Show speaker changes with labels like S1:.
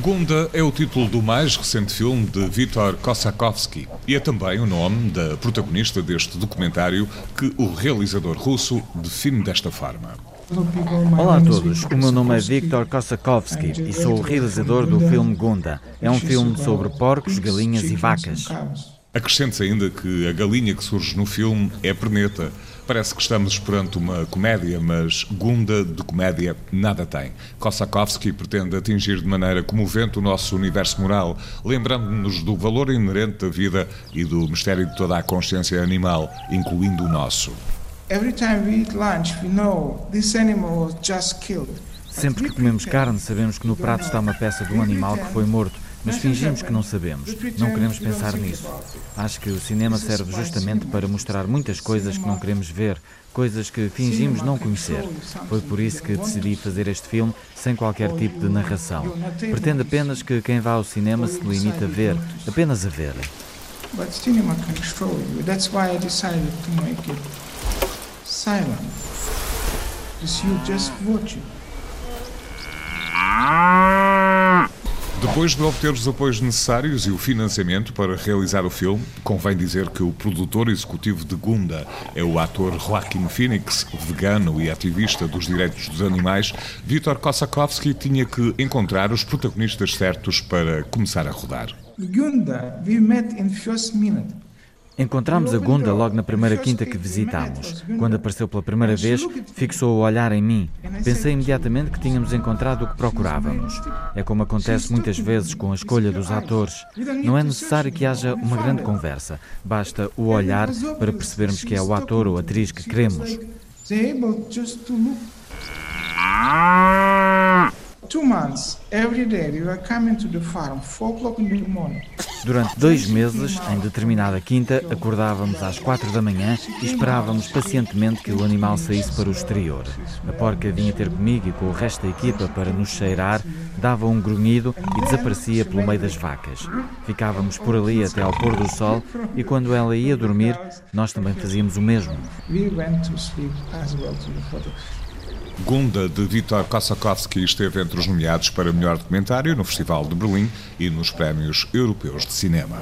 S1: Gunda é o título do mais recente filme de Viktor Kosakovsky e é também o nome da protagonista deste documentário que o realizador russo define desta forma.
S2: Olá a todos, o meu nome é Viktor Kosakovsky e sou o realizador do filme Gunda. É um filme sobre porcos, galinhas e vacas.
S1: Acrescente-se ainda que a galinha que surge no filme é perneta. Parece que estamos perante uma comédia, mas Gunda de comédia nada tem. Kosakovsky pretende atingir de maneira comovente o nosso universo moral, lembrando-nos do valor inerente da vida e do mistério de toda a consciência animal, incluindo o nosso.
S2: Sempre que comemos carne, sabemos que no prato está uma peça de um animal que foi morto mas fingimos que não sabemos. Não queremos pensar nisso. Acho que o cinema serve justamente para mostrar muitas coisas que não queremos ver, coisas que fingimos não conhecer. Foi por isso que decidi fazer este filme sem qualquer tipo de narração. Pretendo apenas que quem vá ao cinema se limite a ver, apenas a ver. But cinema can control you. That's why I decided to make it silent. Because you just watch it.
S1: Depois de obter os apoios necessários e o financiamento para realizar o filme, convém dizer que o produtor executivo de Gunda é o ator Joaquin Phoenix, vegano e ativista dos direitos dos animais. Viktor Kosakovsky tinha que encontrar os protagonistas certos para começar a rodar. Gunda, we met in first
S2: minute. Encontramos a Gunda logo na primeira quinta que visitámos. Quando apareceu pela primeira vez, fixou o olhar em mim. Pensei imediatamente que tínhamos encontrado o que procurávamos. É como acontece muitas vezes com a escolha dos atores. Não é necessário que haja uma grande conversa. Basta o olhar para percebermos que é o ator ou atriz que queremos. Two months, every day, we were coming to the farm, four o'clock in the morning. Durante dois meses, em determinada quinta, acordávamos às quatro da manhã e esperávamos pacientemente que o animal saísse para o exterior. A porca vinha ter comigo e com o resto da equipa para nos cheirar, dava um grunhido e desaparecia pelo meio das vacas. Ficávamos por ali até ao pôr do sol e quando ela ia dormir, nós também fazíamos o mesmo.
S1: Gunda, de Viktor Kosakovsky, esteve entre os nomeados para melhor documentário no Festival de Berlim e nos Prémios Europeus de Cinema.